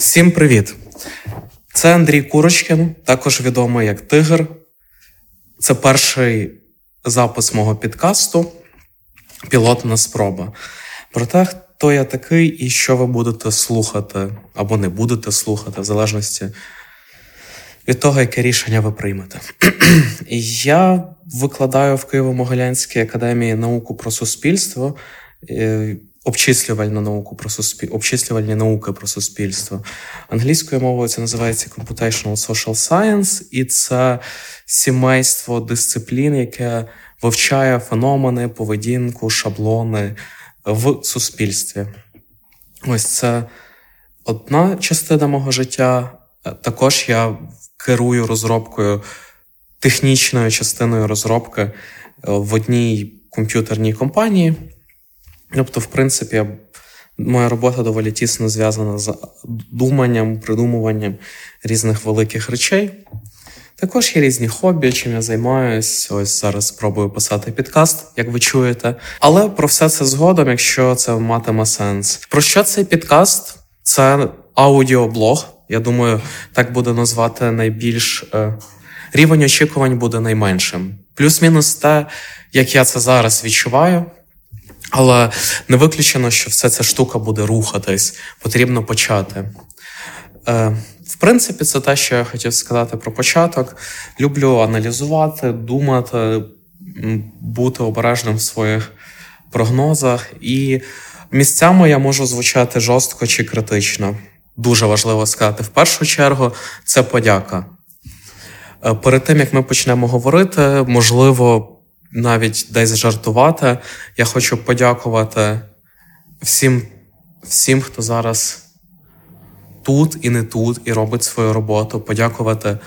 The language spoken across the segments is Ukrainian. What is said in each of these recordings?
Всім привіт! Це Андрій Курочкин, також відомий як Тигр. Це перший запис мого підкасту Пілотна спроба. Про те, хто я такий і що ви будете слухати або не будете слухати, в залежності від того, яке рішення ви приймете. Я викладаю в Києво-Могилянській академії науку про суспільство. Обчислювальну науку про суспіль... обчислювальні науки про суспільство. Англійською мовою це називається Computational Social Science, і це сімейство дисциплін, яке вивчає феномени, поведінку, шаблони в суспільстві. Ось це одна частина мого життя. Також я керую розробкою, технічною частиною розробки в одній комп'ютерній компанії. Тобто, в принципі, моя робота доволі тісно зв'язана з думанням, придумуванням різних великих речей. Також є різні хобі, чим я займаюся. Ось зараз спробую писати підкаст, як ви чуєте. Але про все це згодом, якщо це матиме сенс. Про що цей підкаст? Це аудіоблог. Я думаю, так буде назвати найбільш е, рівень очікувань буде найменшим. Плюс-мінус те, як я це зараз відчуваю. Але не виключено, що вся ця штука буде рухатись, потрібно почати. Е, В принципі, це те, що я хотів сказати про початок. Люблю аналізувати, думати, бути обережним в своїх прогнозах. І місцями я можу звучати жорстко чи критично. Дуже важливо сказати. В першу чергу, це подяка. Е, перед тим як ми почнемо говорити, можливо навіть десь жартувати. Я хочу подякувати всім, всім, хто зараз тут і не тут, і робить свою роботу. Подякувати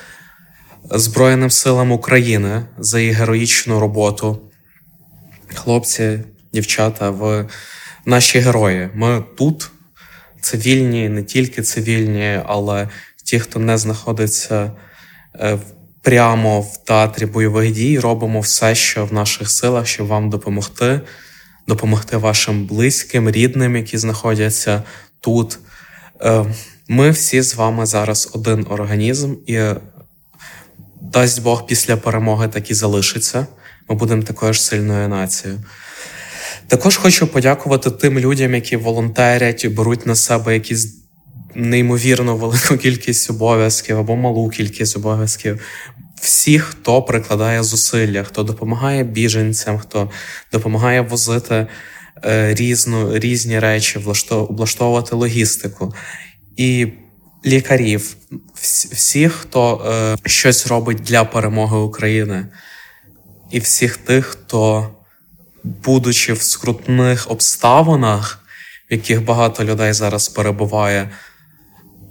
Збройним силам України за їх героїчну роботу. Хлопці, дівчата, ви наші герої. Ми тут цивільні, не тільки цивільні, але ті, хто не знаходиться е, в прямо в театрі бойових дій робимо все, що в наших силах, щоб вам допомогти, допомогти вашим близьким, рідним, які знаходяться тут. Е, ми всі з вами зараз один організм, і дасть Бог після перемоги так і залишиться. Ми будемо такою ж сильною нацією. Також хочу подякувати тим людям, які волонтерять і беруть на себе якісь неймовірно велику кількість обов'язків або малу кількість обов'язків. Всі, хто прикладає зусилля, хто допомагає біженцям, хто допомагає возити е, різну, різні речі, облаштовувати логістику. І лікарів, всіх, хто е, щось робить для перемоги України, і всіх тих, хто, будучи в скрутних обставинах, в яких багато людей зараз перебуває,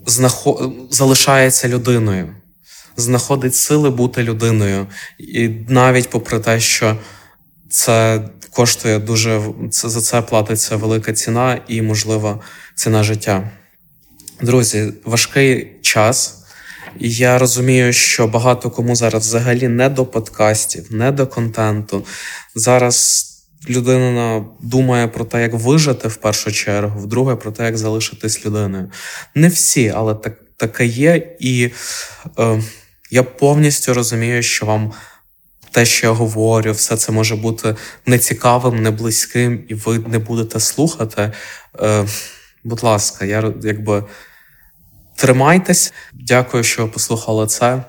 знаход... залишається людиною, знаходить сили бути людиною, і навіть попри те, що це коштує дуже це за це платиться велика ціна і, можливо, ціна життя. Друзі, важкий час. Я розумію, що багато кому зараз взагалі не до подкастів, не до контенту. Зараз людина думає про те, як вижити в першу чергу, вдруге про те, як залишитись людиною. Не всі, але так, таке є. І е, я повністю розумію, що вам те, що я говорю, все це може бути нецікавим, неблизьким, і ви не будете слухати. Е, Будь ласка, я якби тримайтесь. Дякую, що послухали це.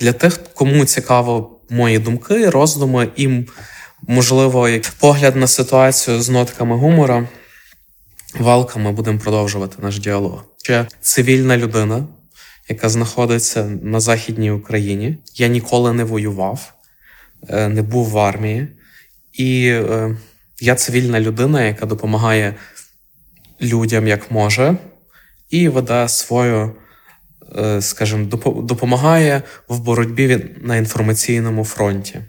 Для тих, кому цікаво мої думки, роздуми і можливо, погляд на ситуацію з нотками гумора. Валка, ми будемо продовжувати наш діалог. Ще цивільна людина, яка знаходиться на Західній Україні. Я ніколи не воював, е, не був в армії. І е, я цивільна людина, яка допомагає людям як може, і веде свою, е, скажімо, допомагає в боротьбі на інформаційному фронті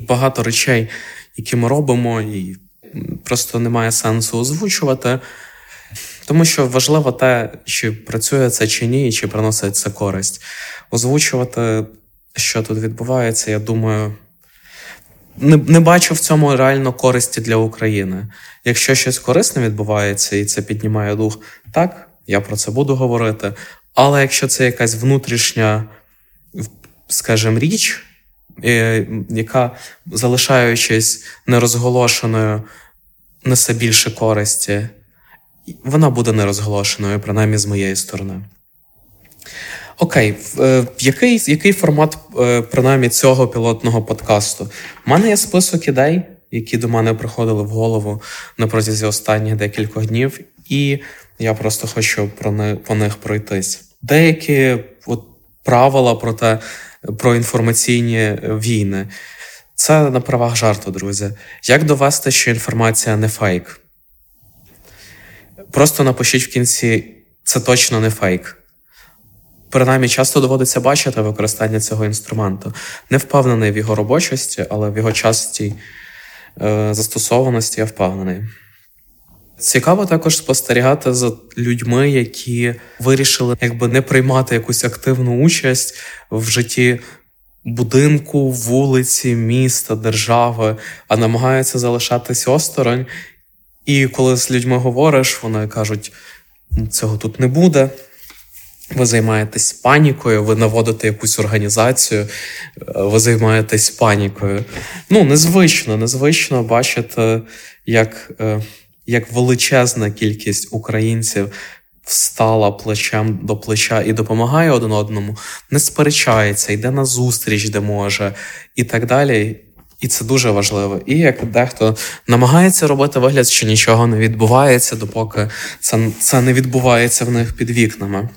багато речей, які ми робимо, і просто немає сенсу озвучувати. Тому що важливо те, чи працює це чи ні, чи приносить це користь. Озвучувати, що тут відбувається, я думаю, не не бачу в цьому реально користі для України. Якщо щось корисне відбувається і це піднімає дух, так, я про це буду говорити. Але якщо це якась внутрішня, скажімо, річ, е, яка, залишаючись нерозголошеною, несе більше користі, вона буде нерозголошеною, принаймні з моєї сторони. Окей, е, який який формат е, принаймні цього пілотного подкасту? У мене є список ідей, які до мене приходили в голову на протязі останніх декількох днів, і я просто хочу про не, по них пройтись. Деякі от, правила про те, про інформаційні війни. Це на правах жарту, друзі. Як довести, що інформація не фейк? Просто напишіть в кінці, це точно не фейк. Принаймні, часто доводиться бачити використання цього інструменту. Не впевнений в його робочості, але в його частій е, застосованості я впевнений. Цікаво також спостерігати за людьми, які вирішили якби не приймати якусь активну участь в житті будинку, вулиці, міста, держави, а намагаються залишатись осторонь. І коли з людьми говориш, вони кажуть, цього тут не буде. Ви займаєтесь панікою, ви наводите якусь організацію, ви займаєтесь панікою. Ну, незвично, незвично бачити, як е, як величезна кількість українців встала плечем до плеча і допомагає один одному, не сперечається, йде на зустріч, де може, і так далі. І це дуже важливо. І як дехто намагається робити вигляд, що нічого не відбувається, допоки це, це не відбувається в них під вікнами.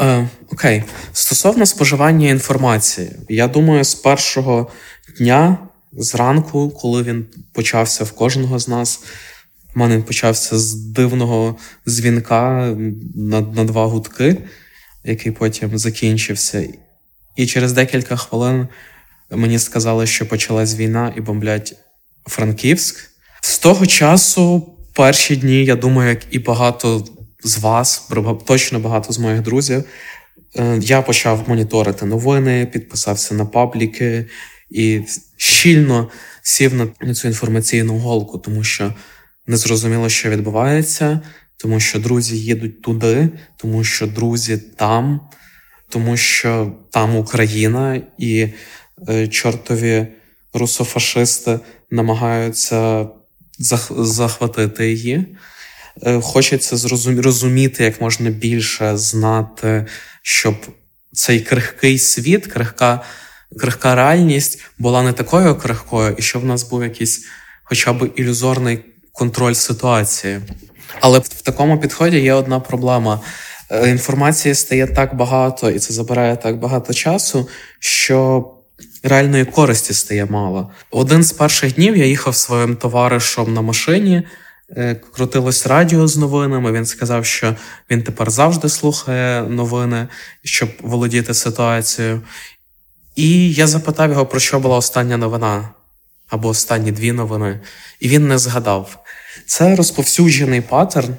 Е, Окей, стосовно споживання інформації, я думаю, з першого дня зранку, коли він почався в кожного з нас, в мене він почався з дивного дзвінка на, на два гудки, який потім закінчився. І через декілька хвилин мені сказали, що почалась війна і бомблять Франківськ. З того часу, перші дні, я думаю, як і багато з вас, точно багато з моїх друзів. Е, я почав моніторити новини, підписався на пабліки і щільно сів на цю інформаційну голку, тому що не зрозуміло, що відбувається, тому що друзі їдуть туди, тому що друзі там, тому що там Україна і чортові русофашисти намагаються захватити її. Е, хочеться розуміти як можна більше знати, щоб цей крихкий світ, крихка крихка реальність була не такою крихкою, і щоб в нас був якийсь хоча б ілюзорний контроль ситуації. Але в такому підході є одна проблема. Е, інформації стає так багато, і це забирає так багато часу, що реальної користі стає мало. Один з перших днів я їхав своїм товаришем на машині. Е, крутилось радіо з новинами. Він сказав, що він тепер завжди слухає новини, щоб володіти ситуацією. І я запитав його, про що була остання новина або останні дві новини, і він не згадав. Це розповсюджений паттерн.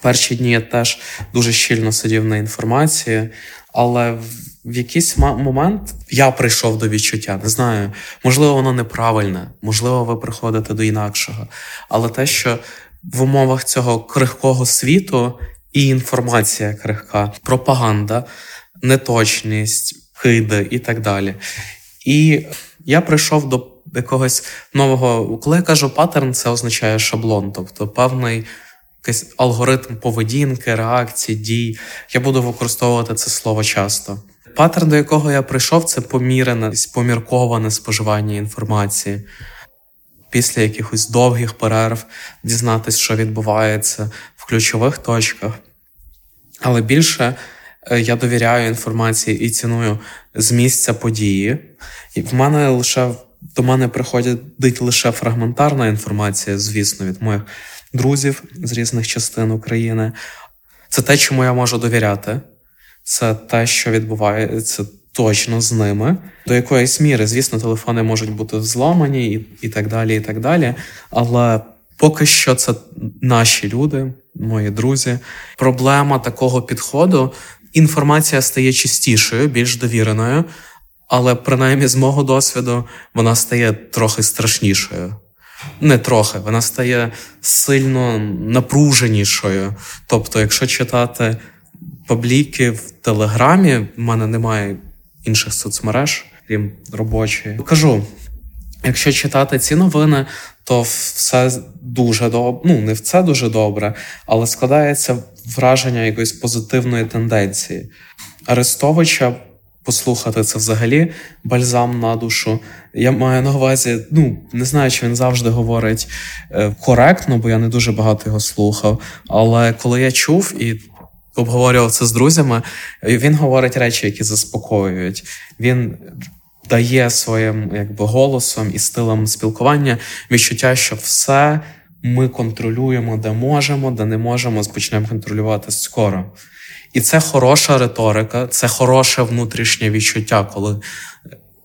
Перші дні я теж дуже щільно сидів на інформації, але в якийсь момент я прийшов до відчуття. Не знаю, можливо, воно неправильне, можливо, ви приходите до інакшого. Але те, що в умовах цього крихкого світу і інформація крихка, пропаганда, неточність, киди і так далі. І я прийшов до якогось нового, коли я кажу паттерн, це означає шаблон, тобто певний якийсь алгоритм поведінки, реакції, дій. Я буду використовувати це слово часто. Паттерн, до якого я прийшов, це помірене, помірковане споживання інформації. Після якихось довгих перерв дізнатися, що відбувається в ключових точках. Але більше е, я довіряю інформації і ціную з місця події. І в мене лише до мене приходить лише фрагментарна інформація, звісно, від моїх друзів з різних частин України. Це те, чому я можу довіряти це те, що відбувається точно з ними. До якоїсь міри, звісно, телефони можуть бути зламані і, і так далі. і так далі. Але поки що це наші люди, мої друзі. Проблема такого підходу. Інформація стає чистішою, більш довіреною, але принаймні з мого досвіду вона стає трохи страшнішою. Не трохи, вона стає сильно напруженішою. Тобто, якщо читати пабліки в Телеграмі, в мене немає інших соцмереж, крім робочої. Кажу, якщо читати ці новини, то все дуже добре. Ну, не все дуже добре, але складається враження якоїсь позитивної тенденції. Арестовича послухати це взагалі бальзам на душу. Я маю на увазі, ну не знаю, чи він завжди говорить е, коректно, бо я не дуже багато його слухав. Але коли я чув і обговорював це з друзями, він говорить речі, які заспокоюють. Він дає своїм якби голосом і стилем спілкування відчуття, що все ми контролюємо, де можемо, де не можемо, почнемо контролювати скоро. І це хороша риторика, це хороше внутрішнє відчуття, коли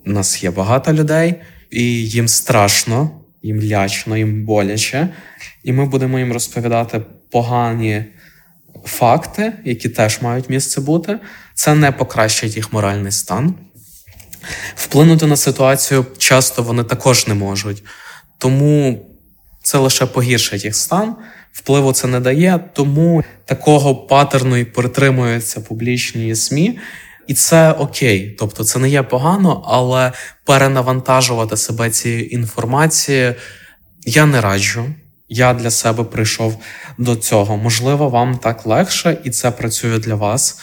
у нас є багато людей, і їм страшно, їм лячно, їм боляче. І ми будемо їм розповідати погані факти, які теж мають місце бути. Це не покращить їх моральний стан. Вплинути на ситуацію часто вони також не можуть. Тому це лише погіршить їх стан впливу це не дає, тому такого паттерну і притримуються публічні СМІ. І це окей, тобто це не є погано, але перенавантажувати себе цією інформацією я не раджу. Я для себе прийшов до цього. Можливо, вам так легше, і це працює для вас.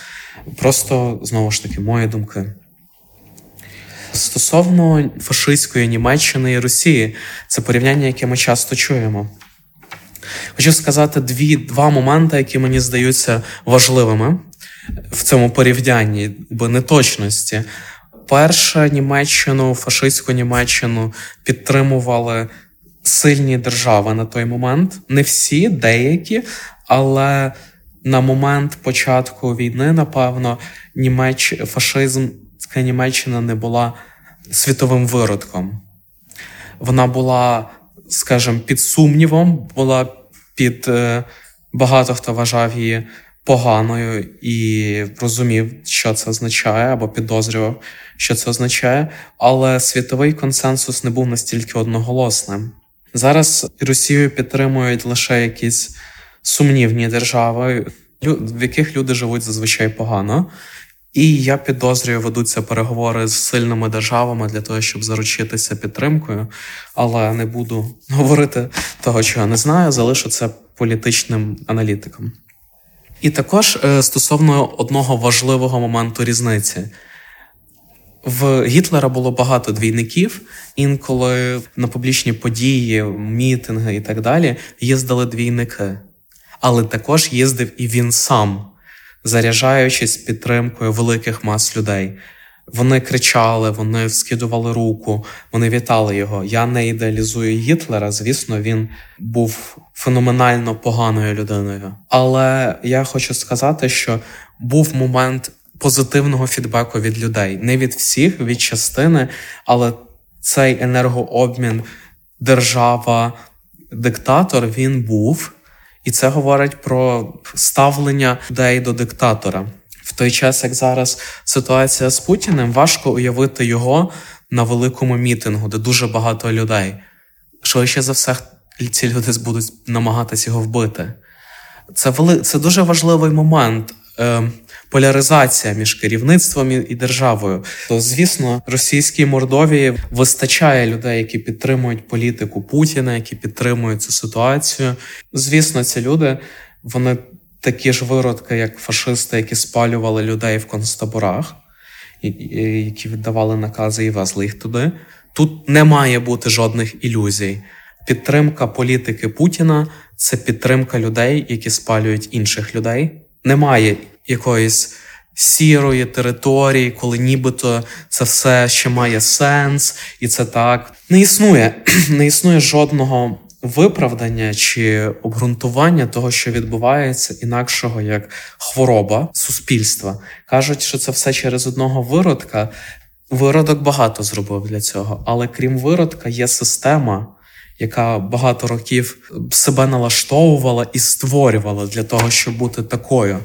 Просто знову ж таки, мої думки. Стосовно фашистської Німеччини і Росії, це порівняння, яке ми часто чуємо. Хочу сказати дві, два моменти, які мені здаються важливими в цьому порівнянні, бо неточності. Перше, Німеччину, фашистську Німеччину підтримували сильні держави на той момент. Не всі, деякі, але на момент початку війни, напевно, Німеч... фашизмська Німеччина не була світовим виродком. Вона була, скажімо, під сумнівом, була під е, багато хто вважав її поганою і розумів, що це означає, або підозрював, що це означає. Але світовий консенсус не був настільки одноголосним. Зараз Росію підтримують лише якісь сумнівні держави, в яких люди живуть зазвичай погано. І я підозрюю, ведуться переговори з сильними державами для того, щоб заручитися підтримкою, але не буду говорити того, чого не знаю, залишу це політичним аналітиком. І також е, стосовно одного важливого моменту різниці. В Гітлера було багато двійників. Інколи на публічні події, мітинги і так далі їздили двійники, але також їздив і він сам заряджаючись підтримкою великих мас людей. Вони кричали, вони скидували руку, вони вітали його. Я не ідеалізую Гітлера. Звісно, він був феноменально поганою людиною. Але я хочу сказати, що був момент позитивного фідбеку від людей, не від всіх, від частини, але цей енергообмін, держава, диктатор він був. І це говорить про ставлення людей до диктатора. В той час, як зараз ситуація з Путіним, важко уявити його на великому мітингу, де дуже багато людей. Швидше за все, ці люди будуть намагатися його вбити. Це вели... це дуже важливий момент. Е, поляризація між керівництвом і державою. То звісно, російській Мордовії вистачає людей, які підтримують політику Путіна, які підтримують цю ситуацію. Звісно, ці люди вони такі ж виродки, як фашисти, які спалювали людей в концтаборах, які віддавали накази і везли їх туди. Тут не має бути жодних ілюзій. Підтримка політики Путіна це підтримка людей, які спалюють інших людей. Немає якоїсь сірої території, коли нібито це все ще має сенс, і це так не існує. Не існує жодного виправдання чи обґрунтування того, що відбувається, інакшого як хвороба суспільства. кажуть, що це все через одного виродка. Виродок багато зробив для цього, але крім виродка, є система. Яка багато років себе налаштовувала і створювала для того, щоб бути такою.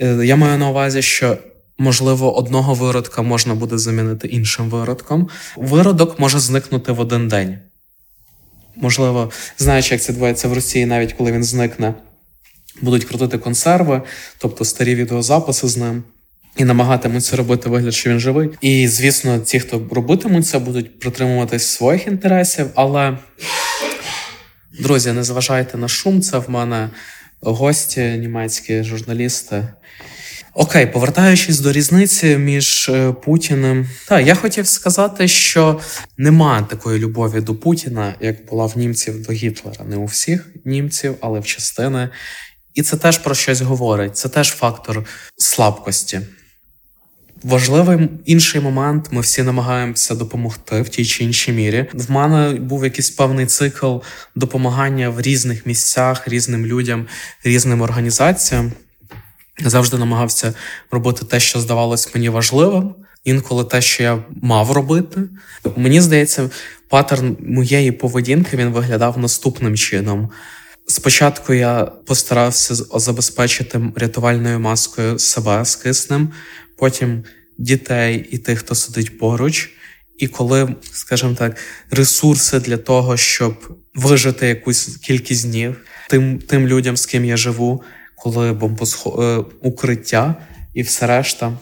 Е, я маю на увазі, що можливо одного виродка можна буде замінити іншим виродком. Виродок може зникнути в один день. можливо, знаючи, як це відбувається в Росії, навіть коли він зникне, будуть крутити консерви, тобто старі відеозаписи з ним. І намагатимуться робити вигляд, що він живий. І звісно, ті, хто робитимуть це, будуть притримуватись своїх інтересів. Але, друзі, не зважайте на шум. Це в мене гості, німецькі журналісти. Окей, повертаючись до різниці між е, Путіним, так, я хотів сказати, що немає такої любові до Путіна, як була в німців до Гітлера. Не у всіх німців, але в частини. І це теж про щось говорить. Це теж фактор слабкості. Важливий інший момент, ми всі намагаємося допомогти в тій чи іншій мірі. В мене був якийсь певний цикл допомагання в різних місцях, різним людям, різним організаціям. Завжди намагався робити те, що здавалось мені важливим. Інколи те, що я мав робити. Мені здається, паттерн моєї поведінки він виглядав наступним чином. Спочатку я постарався забезпечити рятувальною маскою себе з киснем, потім дітей і тих, хто сидить поруч. І коли, скажімо так, ресурси для того, щоб вижити якусь кількість днів тим тим людям, з ким я живу, коли бомбосхо... Е, укриття і все решта,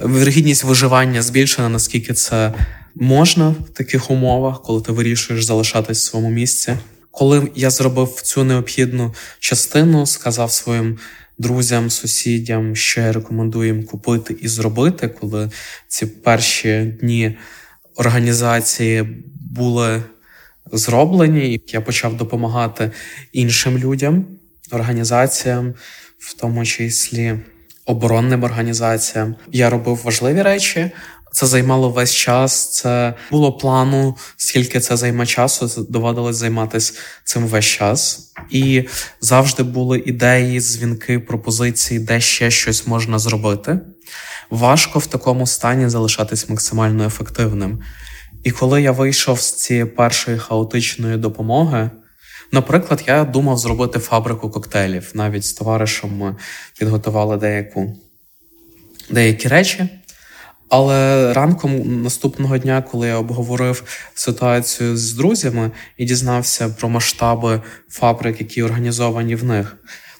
вірогідність виживання збільшена, наскільки це можна в таких умовах, коли ти вирішуєш залишатись в своєму місці. Коли я зробив цю необхідну частину, сказав своїм друзям, сусідям, що я рекомендую їм купити і зробити, коли ці перші дні організації були зроблені, я почав допомагати іншим людям, організаціям, в тому числі оборонним організаціям. Я робив важливі речі, це займало весь час. Це було плану, скільки це займе часу. Доводилось займатися цим весь час. І завжди були ідеї, дзвінки, пропозиції, де ще щось можна зробити. Важко в такому стані залишатись максимально ефективним. І коли я вийшов з цієї першої хаотичної допомоги, наприклад, я думав зробити фабрику коктейлів. Навіть з товаришем ми підготували деяку, деякі речі. Але ранком наступного дня, коли я обговорив ситуацію з друзями і дізнався про масштаби фабрик, які організовані в них,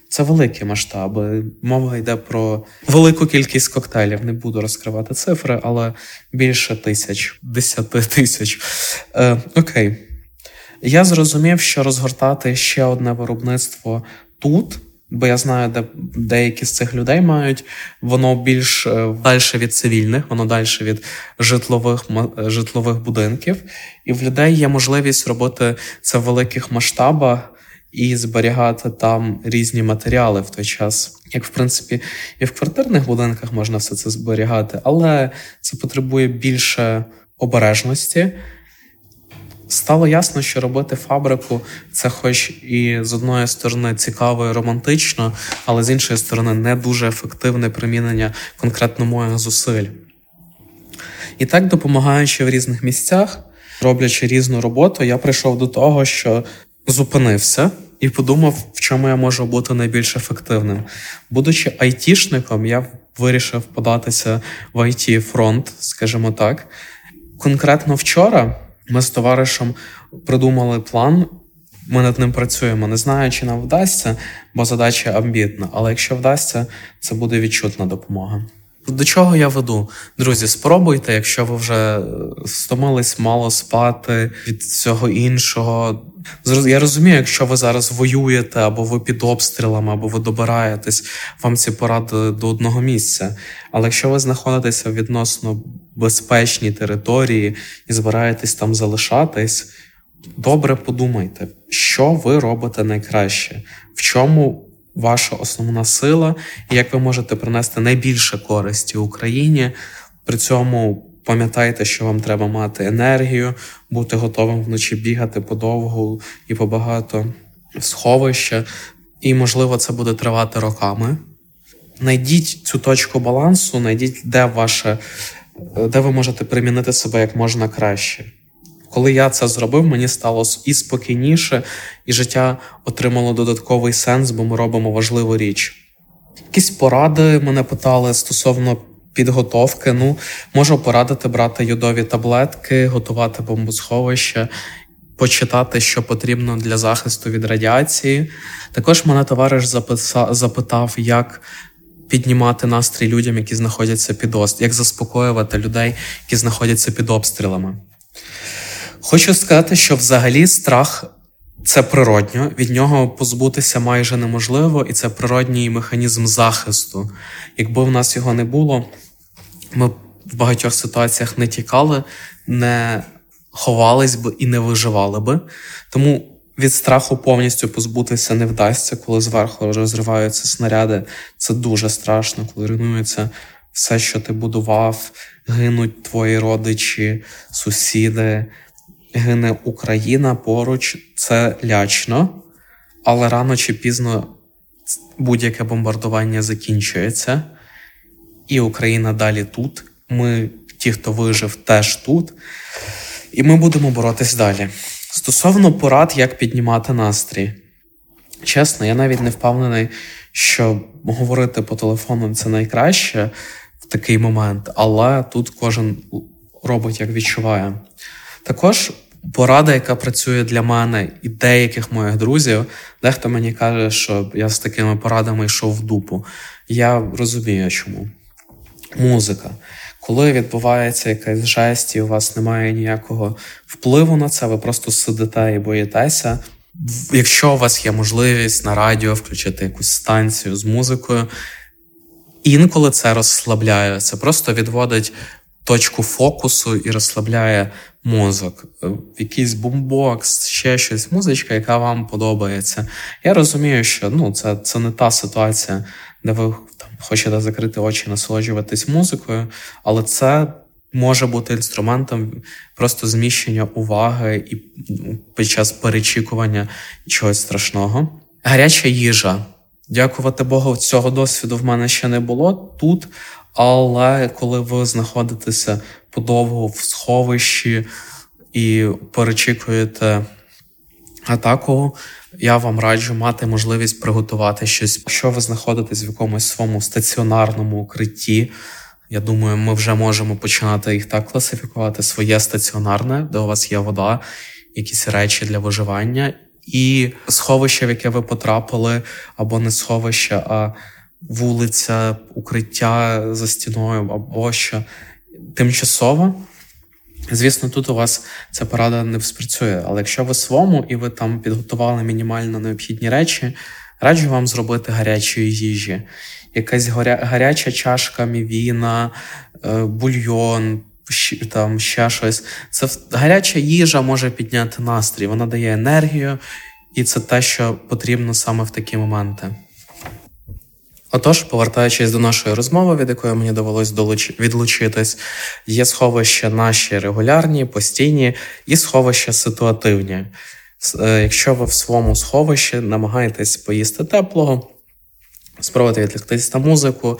це великі масштаби. Мова йде про велику кількість коктейлів. Не буду розкривати цифри, але більше тисяч, десяти тисяч. Е, Окей. Я зрозумів, що розгортати ще одне виробництво тут. Бо я знаю, де деякі з цих людей мають воно більш е, далі від цивільних, воно далі від житлових житлових будинків, і в людей є можливість робити це в великих масштабах і зберігати там різні матеріали в той час. Як в принципі і в квартирних будинках можна все це зберігати, але це потребує більше обережності. Стало ясно, що робити фабрику це, хоч і з одної сторони цікаво і романтично, але з іншої сторони не дуже ефективне примінення конкретно моїх зусиль. І так, допомагаючи в різних місцях, роблячи різну роботу, я прийшов до того, що зупинився і подумав, в чому я можу бути найбільш ефективним. Будучи айтішником, я вирішив податися в it фронт, скажімо так. Конкретно вчора. Ми з товаришем придумали план. Ми над ним працюємо. Не знаю, чи нам вдасться, бо задача амбітна. Але якщо вдасться, це буде відчутна допомога. До чого я веду? Друзі, спробуйте, якщо ви вже е, стомились мало спати від всього іншого. Я розумію, якщо ви зараз воюєте, або ви під обстрілами, або ви добираєтесь, вам ці поради до одного місця. Але якщо ви знаходитеся відносно безпечній території і збираєтесь там залишатись, добре подумайте, що ви робите найкраще, в чому ваша основна сила, і як ви можете принести найбільше користі Україні. При цьому пам'ятайте, що вам треба мати енергію, бути готовим вночі бігати подовгу і побагато сховища, і, можливо, це буде тривати роками. Найдіть цю точку балансу, найдіть, де ваше, де ви можете примінити себе як можна краще. Коли я це зробив, мені стало і спокійніше, і життя отримало додатковий сенс, бо ми робимо важливу річ. Якісь поради мене питали стосовно підготовки. Ну, можу порадити брати йодові таблетки, готувати бомбосховище, почитати, що потрібно для захисту від радіації. Також мене товариш запитав, як піднімати настрій людям, які знаходяться під обстрілами, як заспокоювати людей, які знаходяться під обстрілами. Хочу сказати, що взагалі страх це природньо, від нього позбутися майже неможливо, і це природній механізм захисту. Якби в нас його не було, ми в багатьох ситуаціях не тікали, не ховались би і не виживали би. Тому від страху повністю позбутися не вдасться, коли зверху розриваються снаряди. Це дуже страшно, коли руйнується все, що ти будував, гинуть твої родичі, сусіди, гине Україна поруч. Це лячно, але рано чи пізно будь-яке бомбардування закінчується, і Україна далі тут. Ми, ті, хто вижив, теж тут. І ми будемо боротись далі. Стосовно порад, як піднімати настрій. Чесно, я навіть не впевнений, що говорити по телефону це найкраще в такий момент, але тут кожен робить, як відчуває. Також порада, яка працює для мене і деяких моїх друзів, дехто мені каже, що я з такими порадами йшов в дупу. Я розумію, чому. Музика. Коли відбувається якась жесть, і у вас немає ніякого впливу на це, ви просто сидите і боїтеся. Якщо у вас є можливість на радіо включити якусь станцію з музикою, інколи це розслабляє, це просто відводить точку фокусу і розслабляє мозок. Якийсь бумбокс, ще щось, музичка, яка вам подобається. Я розумію, що ну, це, це не та ситуація, де ви хочете закрити очі, насолоджуватись музикою, але це може бути інструментом просто зміщення уваги і під час перечікування чогось страшного. Гаряча їжа. Дякувати Богу, цього досвіду в мене ще не було тут. Але коли ви знаходитеся подовго в сховищі і перечікуєте атаку, я вам раджу мати можливість приготувати щось. Якщо ви знаходитесь в якомусь своєму стаціонарному укритті, я думаю, ми вже можемо починати їх так класифікувати: своє стаціонарне, де у вас є вода, якісь речі для виживання, і сховище, в яке ви потрапили, або не сховище, а вулиця, укриття за стіною, або що тимчасово. Звісно, тут у вас ця порада не спрацює, але якщо ви своєму і ви там підготували мінімально необхідні речі, раджу вам зробити гарячої їжі. Якась горя... гаряча чашка мівіна, е, бульйон, там ще щось. Це гаряча їжа може підняти настрій, вона дає енергію, і це те, що потрібно саме в такі моменти. Отож, повертаючись до нашої розмови, від якої мені довелось відлучитись, є сховища наші регулярні, постійні і сховища ситуативні. Е, якщо ви в своєму сховищі намагаєтесь поїсти теплого, спробувати відліктись на музику,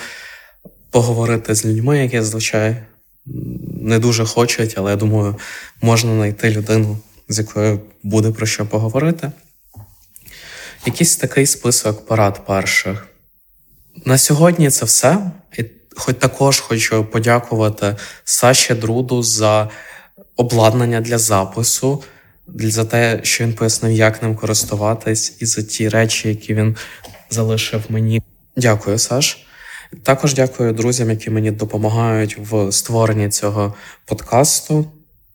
поговорити з людьми, які зазвичай не дуже хочуть, але я думаю, можна знайти людину, з якою буде про що поговорити. Якийсь такий список порад перших. На сьогодні це все. І Хоч також хочу подякувати Саші Друду за обладнання для запису, за те, що він пояснив, як ним користуватись, і за ті речі, які він залишив мені. Дякую, Саш. Також дякую друзям, які мені допомагають в створенні цього подкасту.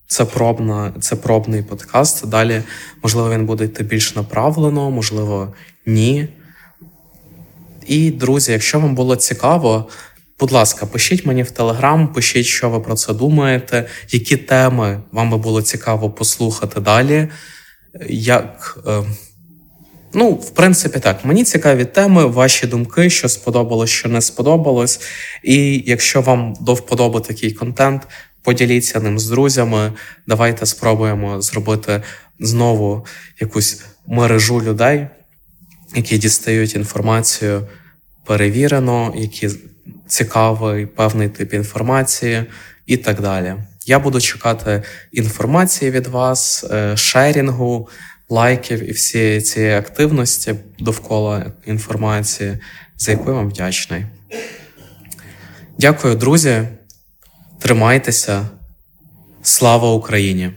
Це пробна, це пробний подкаст. Далі, можливо, він буде йти більш направлено, можливо, ні. І, друзі, якщо вам було цікаво, будь ласка, пишіть мені в Телеграм, пишіть, що ви про це думаєте, які теми вам би було цікаво послухати далі. Як, е, Ну, в принципі, так, мені цікаві теми, ваші думки, що сподобалось, що не сподобалось. І якщо вам до вподоби такий контент, поділіться ним з друзями. Давайте спробуємо зробити знову якусь мережу людей які дістають інформацію перевірено, які цікавий певний тип інформації і так далі. Я буду чекати інформації від вас, е, шерінгу, лайків і всієї цієї активності довкола інформації, за яку я вам вдячний. Дякую, друзі. Тримайтеся. Слава Україні!